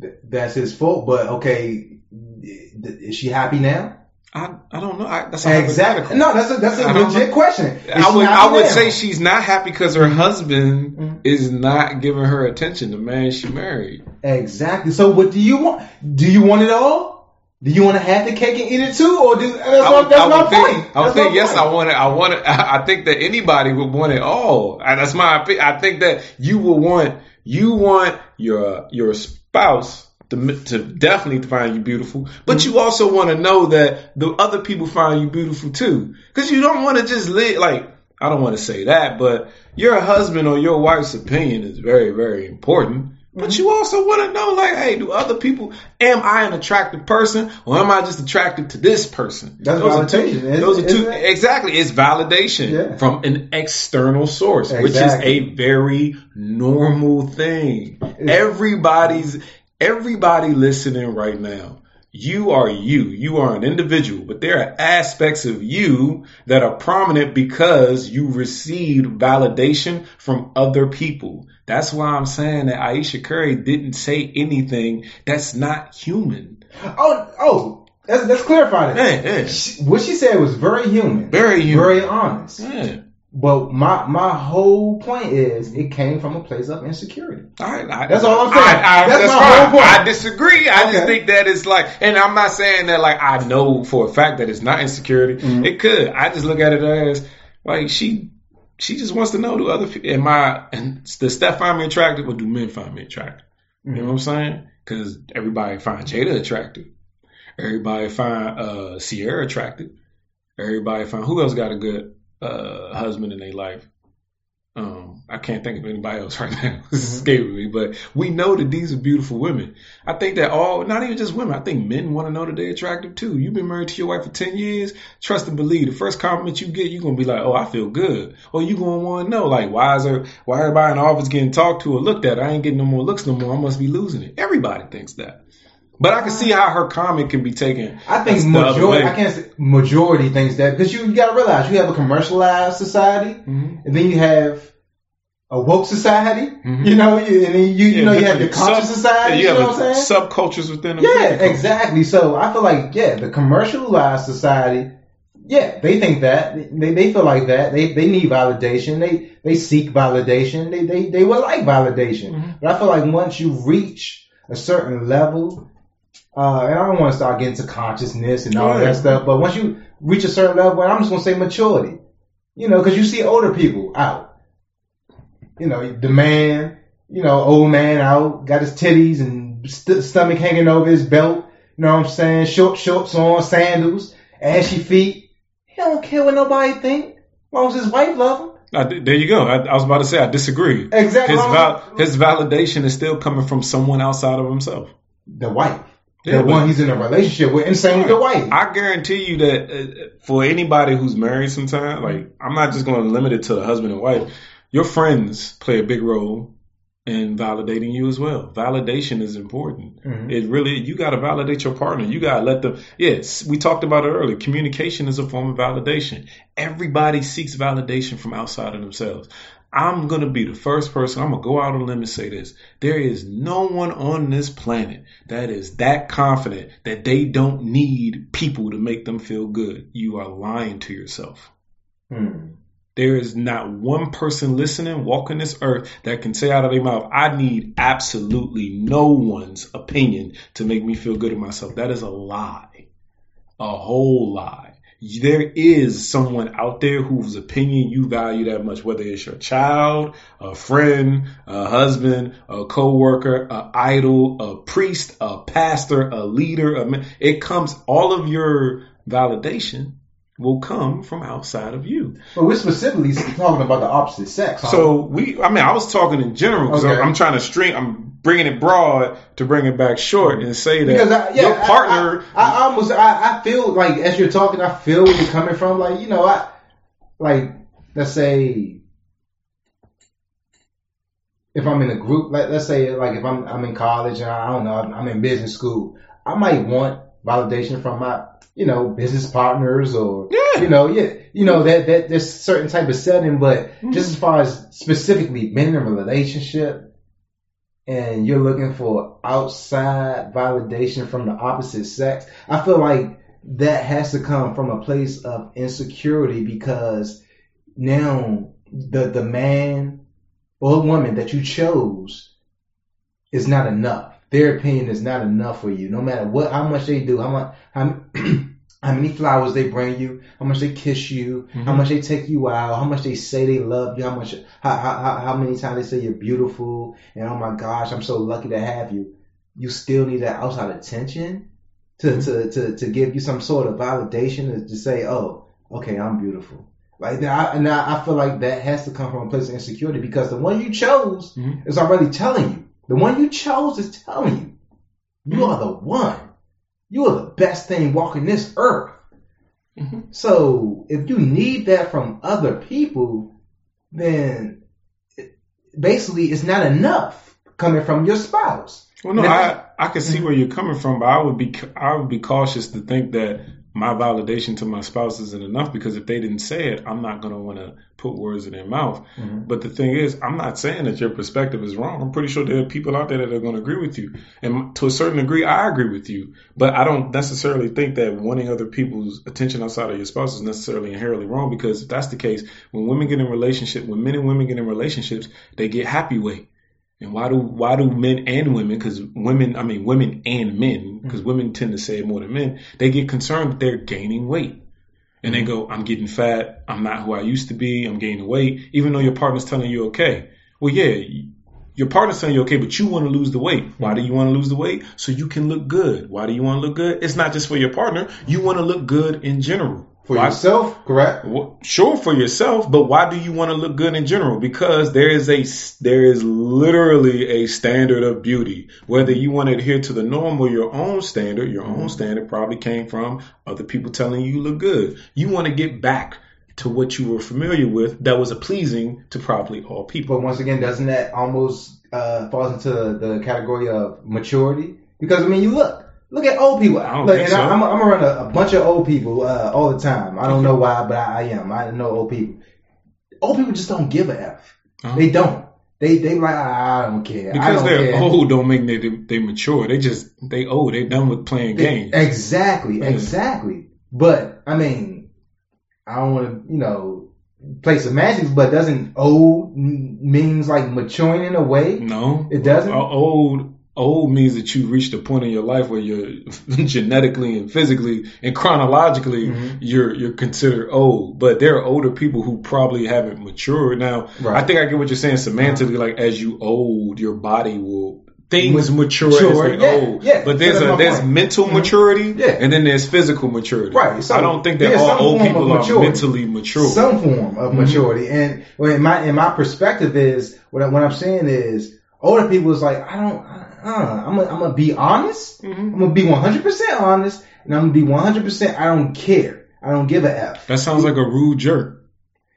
Th- That's his fault. But okay, is she happy now? I I don't know. I, that's Exactly. No, that's a that's a I legit question. Is I would I would say she's not happy because her husband Mhm. is not giving her attention. The man she married. exactly. So what do you want? Do you want it all? Do you want to have the cake and eat it too, or do that's, I my, that's my would point? think, I would That's think yes, point. I want it. I want it. I think that anybody would want it all. And that's my opinion. I think that you will want you want your your spouse to, to definitely find you beautiful, but you also want to know that the other people find you beautiful too. Because you don't want to just live like I don't want to say that, but your husband or your wife's opinion is very very important. But you also want to know, like, hey, do other people? Am I an attractive person, or am I just attracted to this person? That's those are two. validation, Those are two. It? Exactly, it's validation Yeah. from an external source, which is a very normal thing. Everybody's everybody listening right now. You are you. You are an individual, but there are aspects of you that are prominent because you received validation from other people. That's why I'm saying that Ayesha Curry didn't say anything that's not human. Oh, oh, let's, let's clarify that. Yeah, yeah. She- What she said was very human, Very human. very honest. Yeah. But my my whole point is, it came from a place of insecurity. All right, I, That's all I'm saying. I, I, That's that's my fine. whole point. I disagree. I just think that it's like, and I'm not saying that like I know for a fact that it's not insecurity. Mhm. It could. I just look at it as like she, she just wants to know do other people, am I, and does Steph find me attractive or do men find me attractive? You know what I'm saying? Because everybody find Jada attractive. Everybody find uh, Ciara attractive. Everybody find who else got a good uh, husband in their life? Um, I can't think of anybody else right now. It's escaping me, but we know that these are beautiful women. I think that all, not even just women, I think men want to know that they're attractive too. You've been married to your wife for 10 years. Trust and believe. The first compliment you get, you're going to be like, oh, I feel good. Or you going to want to know, like, why is there, why everybody in the office getting talked to or looked at? I ain't getting no more looks no more. I must be losing it. Everybody thinks that. But I can see how her comment can be taken. I think the majority. I can't say majority thinks that because you, got to realize you have a commercialized society, Mhm. and then you have a woke society. Mhm. You know, you, and then you you know you have your conscious sub- society. You You, have know what I'm saying? subcultures within them. Yeah, exactly. So I feel like yeah, the commercialized society, yeah, they think that they, they feel like that they they need validation. They they seek validation. They they they would like validation. Mhm. But I feel like once you reach a certain level, uh, and I don't want to start getting to consciousness and all Yeah. that stuff. But once you reach a certain level, I'm just gonna say maturity, you know, because you see older people out, you know, the man, you know, old man out, got his titties and st- stomach hanging over his belt. You know what I'm saying? Short shorts on, sandals, ashy feet. He don't care what nobody think. As long as his wife love him. I, there you go. I, I was about to say I disagree. Exactly. His val- his validation is still coming from someone outside of himself. the wife. Yeah, the one he's in a relationship with, and same with the wife. I guarantee you that uh, for anybody who's married sometime, like I'm not just going to limit it to the husband and wife. Your friends play a big role in validating you as well. Validation is important. Mhm. It really you got to validate your partner. You got to let them. Yes, we talked about it earlier. Communication is a form of validation. Everybody seeks validation from outside of themselves. I'm going to be the first person. I'm going to go out on a limb and say this. There is no one on this planet that is that confident that they don't need people to make them feel good. You are lying to yourself. Hmm. There is not one person listening, walking this earth that can say out of their mouth, I need absolutely no one's opinion to make me feel good in myself. That is a lie. A whole lie. There is someone out there whose opinion you value that much, whether it's your child, a friend, a husband, a coworker, a idol, a priest, a pastor, a leader. A man. It comes, all of your validation will come from outside of you. But we're specifically talking about the opposite sex. huh? So we, I mean, I was talking in general because Okay. I'm trying to string, I'm bringing it broad to bring it back short and say that because I, yeah, your partner, I, I, I almost, I, I feel like as you're talking, I feel where you're coming from. Like you know, I like let's say if I'm in a group, like let's say like if I'm I'm in college and I, I don't know, I'm, I'm in business school, I might want validation from my you know business partners or Yeah. you know yeah you know that that there's certain type of setting, but Mhm. just as far as specifically being in a relationship and you're looking for outside validation from the opposite sex, I feel like that has to come from a place of insecurity because now the the man or woman that you chose is not enough. Their opinion is not enough for you, no matter what, how much they do, how much, how, how many flowers they bring you, how much they kiss you, how Mhm. much they take you out, how much they say they love you, how much, how, how, how- how many times they say you're beautiful, and oh my gosh, I'm so lucky to have you. You still need that outside attention to, to, to, to give you some sort of validation to, to say, oh, okay, I'm beautiful. Like now, I, and I, I feel like that has to come from a place of insecurity because the one you chose Mhm. is already telling you. The one you chose is telling you. You Mhm. are the one. You are the best thing walking this earth. Mhm. So if you need that from other people, then it, basically it's not enough coming from your spouse. well, no, And I, I can see where you're coming from, but I would be, I would be cautious to think that my validation to my spouse isn't enough because if they didn't say it, I'm not going to want to put words in their mouth. Mm-hmm. But the thing is, I'm not saying that your perspective is wrong. I'm pretty sure there are people out there that are going to agree with you. And to a certain degree, I agree with you. But I don't necessarily think that wanting other people's attention outside of your spouse is necessarily inherently wrong because if that's the case, when women get in relationship, when men and women get in relationships, they get happy weight. And why do why do men and women? Because women, I mean women and men, mm. because women tend to say it more than men. They get concerned that they're gaining weight, and they mm. go, "I'm getting fat. I'm not who I used to be. I'm gaining weight." Even though your partner's telling you okay. Well, yeah, your partner's telling you okay, but you want to lose the weight. Why do mm. you want to lose the weight? So you can look good. Why do you want to look good? It's not just for your partner. You want to look good in general. For Why- yourself, correct? Sure for yourself, but why do you want to look good in general? Because there is a there is literally a standard of beauty. Whether you want to adhere to the norm or your own standard, your own standard probably came from other people telling you you look good. You want to get back to what you were familiar with that was pleasing to probably all people. But once again, doesn't that almost uh, falls into the category of maturity? Because I mean, you look, look at old people. I don't look, and so. I, I'm, I'm around a, a bunch of old people uh, all the time. I don't know why, but I, I am. I know old people. Old people just don't give a f. Uh-huh. They don't. They they like "Ah, I don't care. Because don't they're care. old don't make they they mature. They just they old. They done with playing games. Exactly, Yeah. exactly. But I mean, I don't want to, you know, play some magic, But doesn't old means like maturing in a way? No, It doesn't? O- Old old means that you reached a point in your life where you're genetically and physically and chronologically Mhm. you're you're considered old. But there are older people who probably haven't matured. Now, Right. I think I get what you're saying semantically. Like as you old, your body will. Things mature, Mature, as they yeah, old, yeah. but there's So a there's point. mental Mhm. maturity, Yeah. and then there's physical maturity. Right, so I don't think that all old people are mentally mature. Some form of Mhm. maturity, and well, in my in my perspective is what I, what I'm saying is older people is like I don't. Uh, I'm gonna I'm gonna be honest. Mhm. I'm gonna be 100 percent honest, and I'm gonna be 100. percent I don't care. I don't give a f. That sounds like a rude jerk.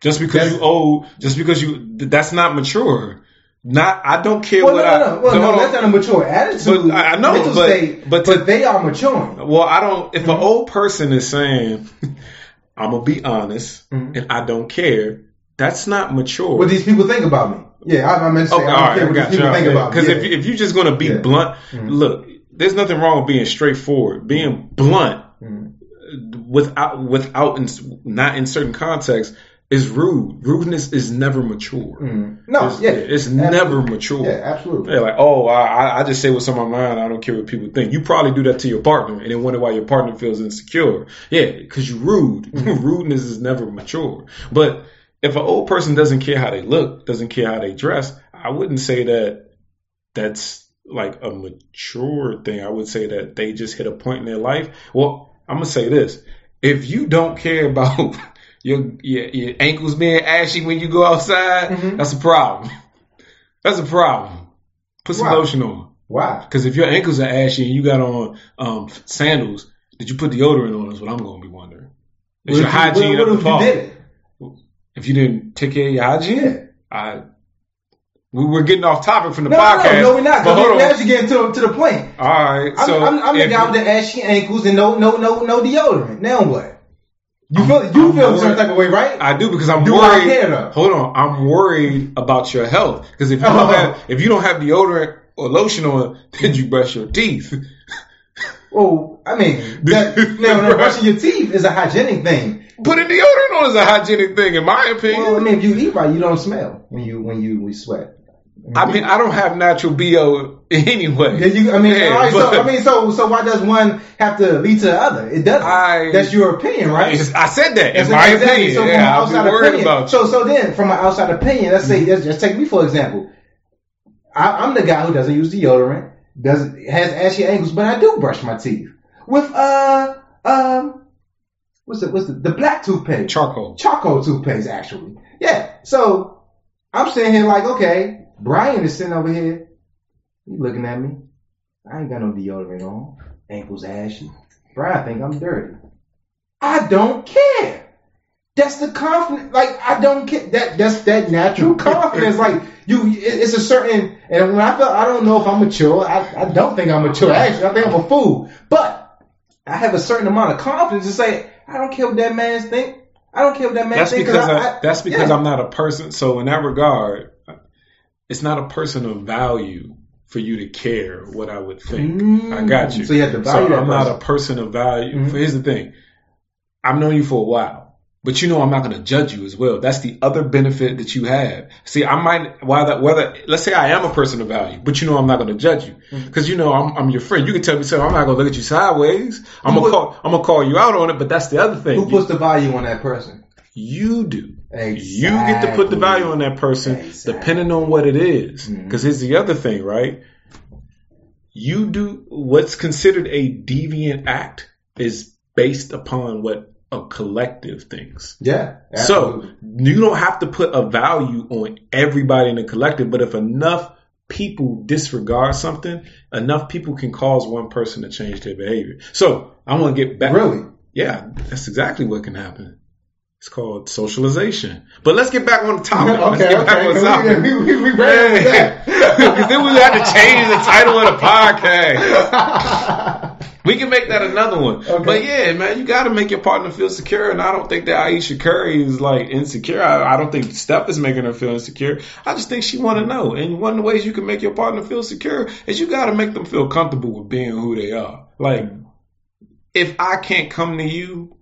Just because That's- you old, just because you, that's not mature. Not, I don't care Well, what no, I. no, no. Well, no, that's not a mature attitude. But I- I know, mental but- state, but but, they are maturing. Well, I don't. If Mm-hmm. an old person is saying, "I'm gonna be honest Mhm. and I don't care," that's not mature. What these people think about me? Yeah, I, I meant to say Okay, I don't right, care what got these you. people think about me. Because Yeah. if if you're just gonna be Yeah. blunt, Mhm. look, there's nothing wrong with being straightforward. Being blunt Mhm. without without in, not in certain contexts is rude. Rudeness is never mature. Mhm. No, it's, yeah, it's absolutely. never mature. Yeah, absolutely. They're like, oh, I, I- I just say what's on my mind. I don't care what people think. You probably do that to your partner, and then wonder why your partner feels insecure. Yeah, because you're rude. Mm-hmm. Rudeness is never mature. But if an old person doesn't care how they look, doesn't care how they dress, I wouldn't say that that's like a mature thing. I would say that they just hit a point in their life. Well, I'm gonna say this: if you don't care about your your, your ankles being ashy when you go outside, Mhm. that's a problem. That's a problem. Put some Why? lotion on. Wow. Because if your ankles are ashy and you got on um, sandals, did you put deodorant on? Is what I'm going to be wondering. Is What your if you- hygiene what, up what to if you did it? If you didn't take care of your hygiene, Yeah. I we we're getting off topic from the No, no, podcast. no, no, we're not. But hold we're on. actually getting to, to the point. All right. I'm, so I'm, I'm the guy with the ashy ankles and no, no, no, no deodorant. Now what? You feel you I'm feel a certain type of way, right? I do because I'm Do worried. Hold on, I'm worried about your health because if you Oh. don't have if you don't have deodorant or lotion on, did you brush your teeth? Well, I mean, that, now brushing your teeth is a hygienic thing. Putting deodorant on is a hygienic thing, in my opinion. Well, I mean, if you eat right, you don't smell when you when you we sweat. I mean, I don't have natural bo anyway. Yeah, you, I mean, Yeah, right, but- so I mean, so so why does one have to lead to the other? It doesn't. I- That's your opinion, right? I said that That's my exactly. opinion. So yeah, I'll outside be worried opinion, about you. so so then from an outside opinion, let's say let's just take me for example. I, I'm the guy who doesn't use deodorant, doesn't has ashy ankles, but I do brush my teeth with uh um what's the what's the the black toothpaste Charcoal. charcoal toothpaste actually. Yeah. So I'm sitting here like, okay, Brian is sitting over here. He looking at me. I ain't got no deodorant on. Ankles ashy. Brian I think I'm dirty. I don't care. That's the confidence. Like I don't care. That that's that natural confidence. Like you, it- it's a certain. And when I feel, I don't know if I'm mature. I, I don't think I'm mature. Actually, I think I'm a fool. But I have a certain amount of confidence to say, I don't care what that man's think. I don't care what that man That's think. because I, I, that's because yeah. I'm not a person. So in that regard, it's not a person of value for you to care what I would think. I got you. Mm. So you have to So value that I'm not a person of value. Mhm. Here's the thing. I've known you for a while, but you know I'm not going to judge you as well. That's the other benefit that you have. See, I might whether whether let's say I am a person of value, but you know I'm not going to judge you Mm-hmm. because you know I'm, I'm your friend. You can tell me something. I'm not going to look at you sideways. I'm Who gonna call I'm gonna call you out on it. But that's the other thing. Who puts the value on that person? you do. Exactly. You get to put the value on that person Exactly. depending on what it is. Because here's the other thing, right? You do what's considered a deviant act is based upon what of collective things. Yeah. So you don't have to put a value on everybody in the collective, but if enough people disregard something, enough people can cause one person to change their behavior. So I want to get back. really. Yeah, that's exactly what can happen. It's called socialization. But let's get back on the topic. let's okay, back on the topic. We, we, we, we ran that. Because then we had to change the title of the podcast. We can make that another one. Okay. But yeah, man, you got to make your partner feel secure. And I don't think that Ayesha Curry is like insecure. I, I don't think Steph is making her feel insecure. I just think she want to know. And one of the ways you can make your partner feel secure is you got to make them feel comfortable with being who they are. Like, if I can't come to you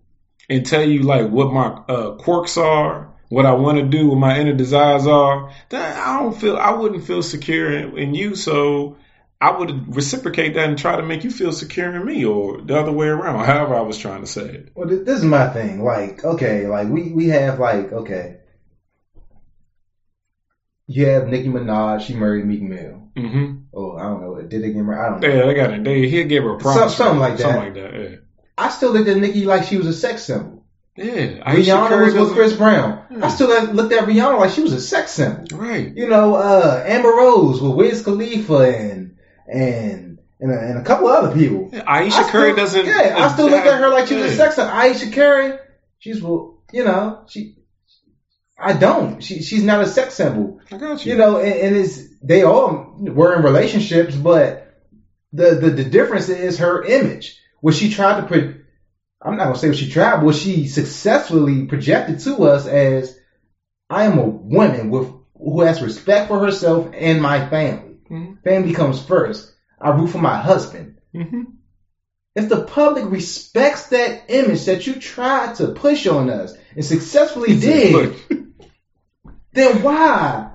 and tell you like what my uh, quirks are, what I want to do, what my inner desires are, then I don't feel I wouldn't feel secure in, in you. So I would reciprocate that and try to make you feel secure in me, or the other way around. However, I was trying to say it. Well, this is my thing. Like, okay, like we we have like okay, you have Nicki Minaj. She married Meek Mill. hmm Oh, I don't know. Did they get married? I don't know. Yeah, they got it. They he gave her a promise, Some- something like that. Something like that. Yeah. I still looked at Nicki like she was a sex symbol. Yeah, Rihanna Curry was with Chris Brown. Yeah. I still looked at Rihanna like she was a sex symbol. Right. You know, uh, Amber Rose with Wiz Khalifa and and and a, and a couple other people. Ayesha I Curry still- doesn't. Yeah, I still look at her like she was a sex symbol. Ayesha Curry, she's well, you know, she. I don't. She she's not a sex symbol. I got you. You know, and, and it's they all were in relationships, but the, the the difference is her image. What she tried to put, I'm not gonna say what she tried, but what she successfully projected to us as, I am a woman with who has respect for herself and my family. Mhm. Family comes first. I root for my husband. hmm If the public respects that image that you tried to push on us and successfully did, then why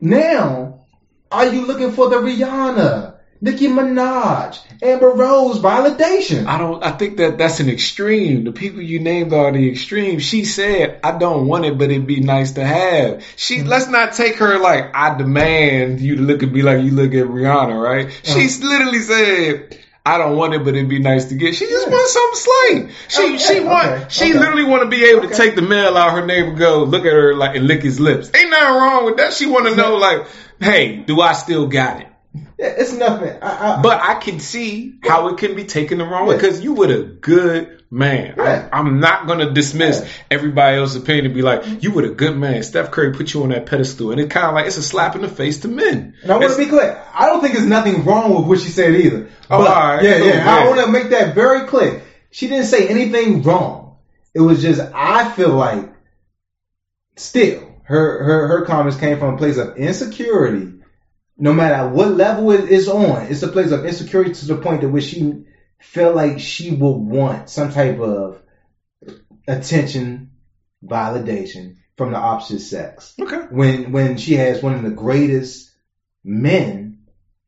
now are you looking for the Rihanna, Nicki Minaj, Amber Rose validation? I don't. I think that that's an extreme. The people you named are the extreme. She said, "I don't want it, but it'd be nice to have." She Mm-hmm. let's not take her like I demand you to look at me like you look at Rihanna, right? Uh-huh. She literally said. I don't want it, but it'd be nice to get. She just Yeah. wants something slight. She Okay, she want okay, she okay. literally want to be able to take the mail out her neighbor, go look at her like and lick his lips. Ain't nothing wrong with that. She want to know like, hey, do I still got it? Yeah, it's nothing. I, I, But I can see how it can be taken the wrong way because you were a good man. Yeah. I'm, I'm not going to dismiss Yeah. everybody else's opinion and be like, you were a good man. Steph Curry put you on that pedestal. And it's kind of like, it's a slap in the face to men. and I want to be clear. I don't think there's nothing wrong with what she said either. Oh, But, all right. Yeah, yeah. I want to make that very clear. She didn't say anything wrong. It was just I feel like still her her her comments came from a place of insecurity. No matter what level it is on, it's a place of insecurity to the point at which she felt like she would want some type of attention, validation from the opposite sex Okay. when when she has one of the greatest men,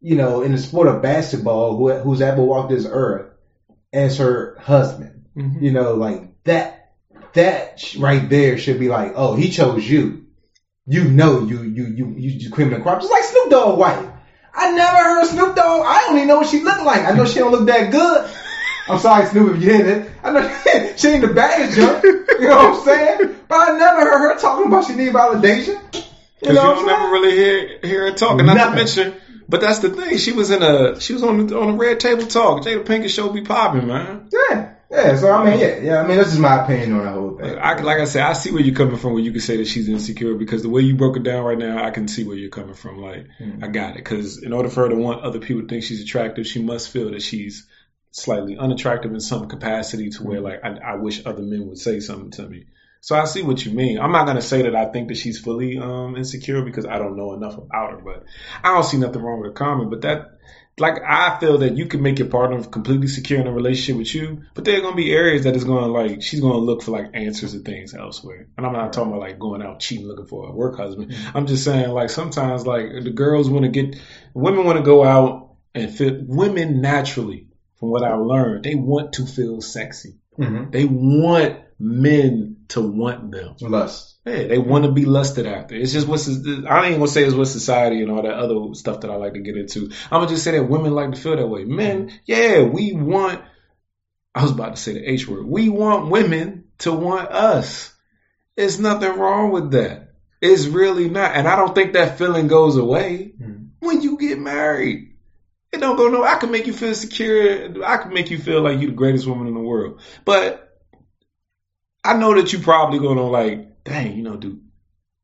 you know, in the sport of basketball who who's ever walked this earth as her husband. Mhm. You know, like that that right there should be like, oh, he chose you. You know, you you you you, you and crop, just like Snoop Dogg wife. I never heard Snoop Dogg. I don't even know what she looked like. I know she don't look that good. I'm sorry, Snoop, if you hit it. I know she ain't the baddest junk. You know what I'm saying? But I never heard her talking about she need validation. You you, know what don't I'm never really hear, hear her talking. Not to mention, but that's the thing. She was in a, she was on the, on a red table talk. Jada Pinkett show be popping, man. Yeah, yeah. So I mean, yeah, yeah. I mean, this is my opinion on the whole thing. I, like I said, I see where you're coming from. Where you can say that she's insecure because the way you broke it down right now, I can see where you're coming from. Like, Mhm. I got it. Because in order for her to want other people to think she's attractive, she must feel that she's slightly unattractive in some capacity to where like I, I wish other men would say something to me. So I see what you mean. I'm not gonna say that I think that she's fully um, insecure because I don't know enough about her, but I don't see nothing wrong with her comment. But that, like, I feel that you can make your partner completely secure in a relationship with you, but there are gonna be areas that is gonna like she's gonna look for like answers to things elsewhere. And I'm not talking about like going out cheating looking for a work husband. I'm just saying like sometimes like the girls want to get women want to go out and fit women naturally. From what I've learned, they want to feel sexy. Mm-hmm. They want men to want them. Lust. Yeah, they want to be lusted after. It's just what's I ain't gonna say it's what society and all that other stuff that I like to get into. I'm gonna just say that women like to feel that way. Men, yeah, we want. I was about to say the H word. We want women to want us. It's nothing wrong with that. It's really not. And I don't think that feeling goes away Mm. when you get married. It don't go no. I can make you feel secure. I can make you feel like you're the greatest woman in the world. But I know that you probably going to like, dang, you know, dude,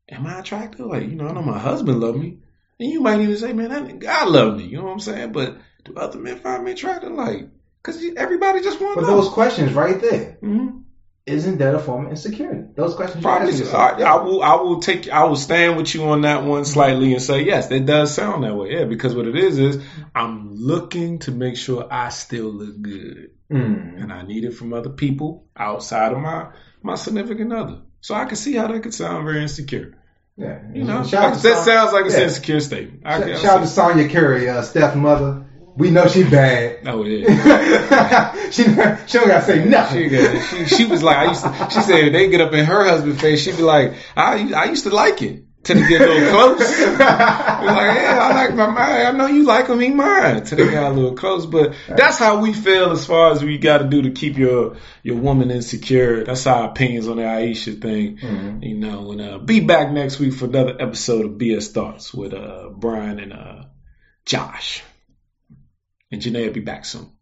am I attractive? Like, you know, I know my husband love me. And you might even say, man, that God love me. You know what I'm saying? But do other men find me attractive? Like, cause everybody just wants. to But those questions right there, hmm isn't that a form of insecurity? Those questions. Probably, I. I will. I will take. I will stand with you on that one slightly and say yes, it does sound that way. Yeah, because what it is is I'm looking to make sure I still look good, Mm. and I need it from other people outside of my my significant other. So I can see how that could sound very insecure. Yeah. You know, that, Son- sounds like it's an yeah. insecure statement. I, Shout, shout out to Sonya Curry, uh, Steph's mother. We know she bad. Oh yeah. she she don't gotta say nothing. She, she she was like I used to, she said they get up in her husband's face she'd be like I I used to like it till they get a little close. Like yeah I like my man I know you like him he mine. Till they got a little close. But that's how we feel as far as we got to do to keep your your woman insecure. That's our opinions on the Ayesha thing. Mhm. you know and uh, be back next week for another episode of BS Thoughts with uh Brian and uh Josh. And Janae will be back soon.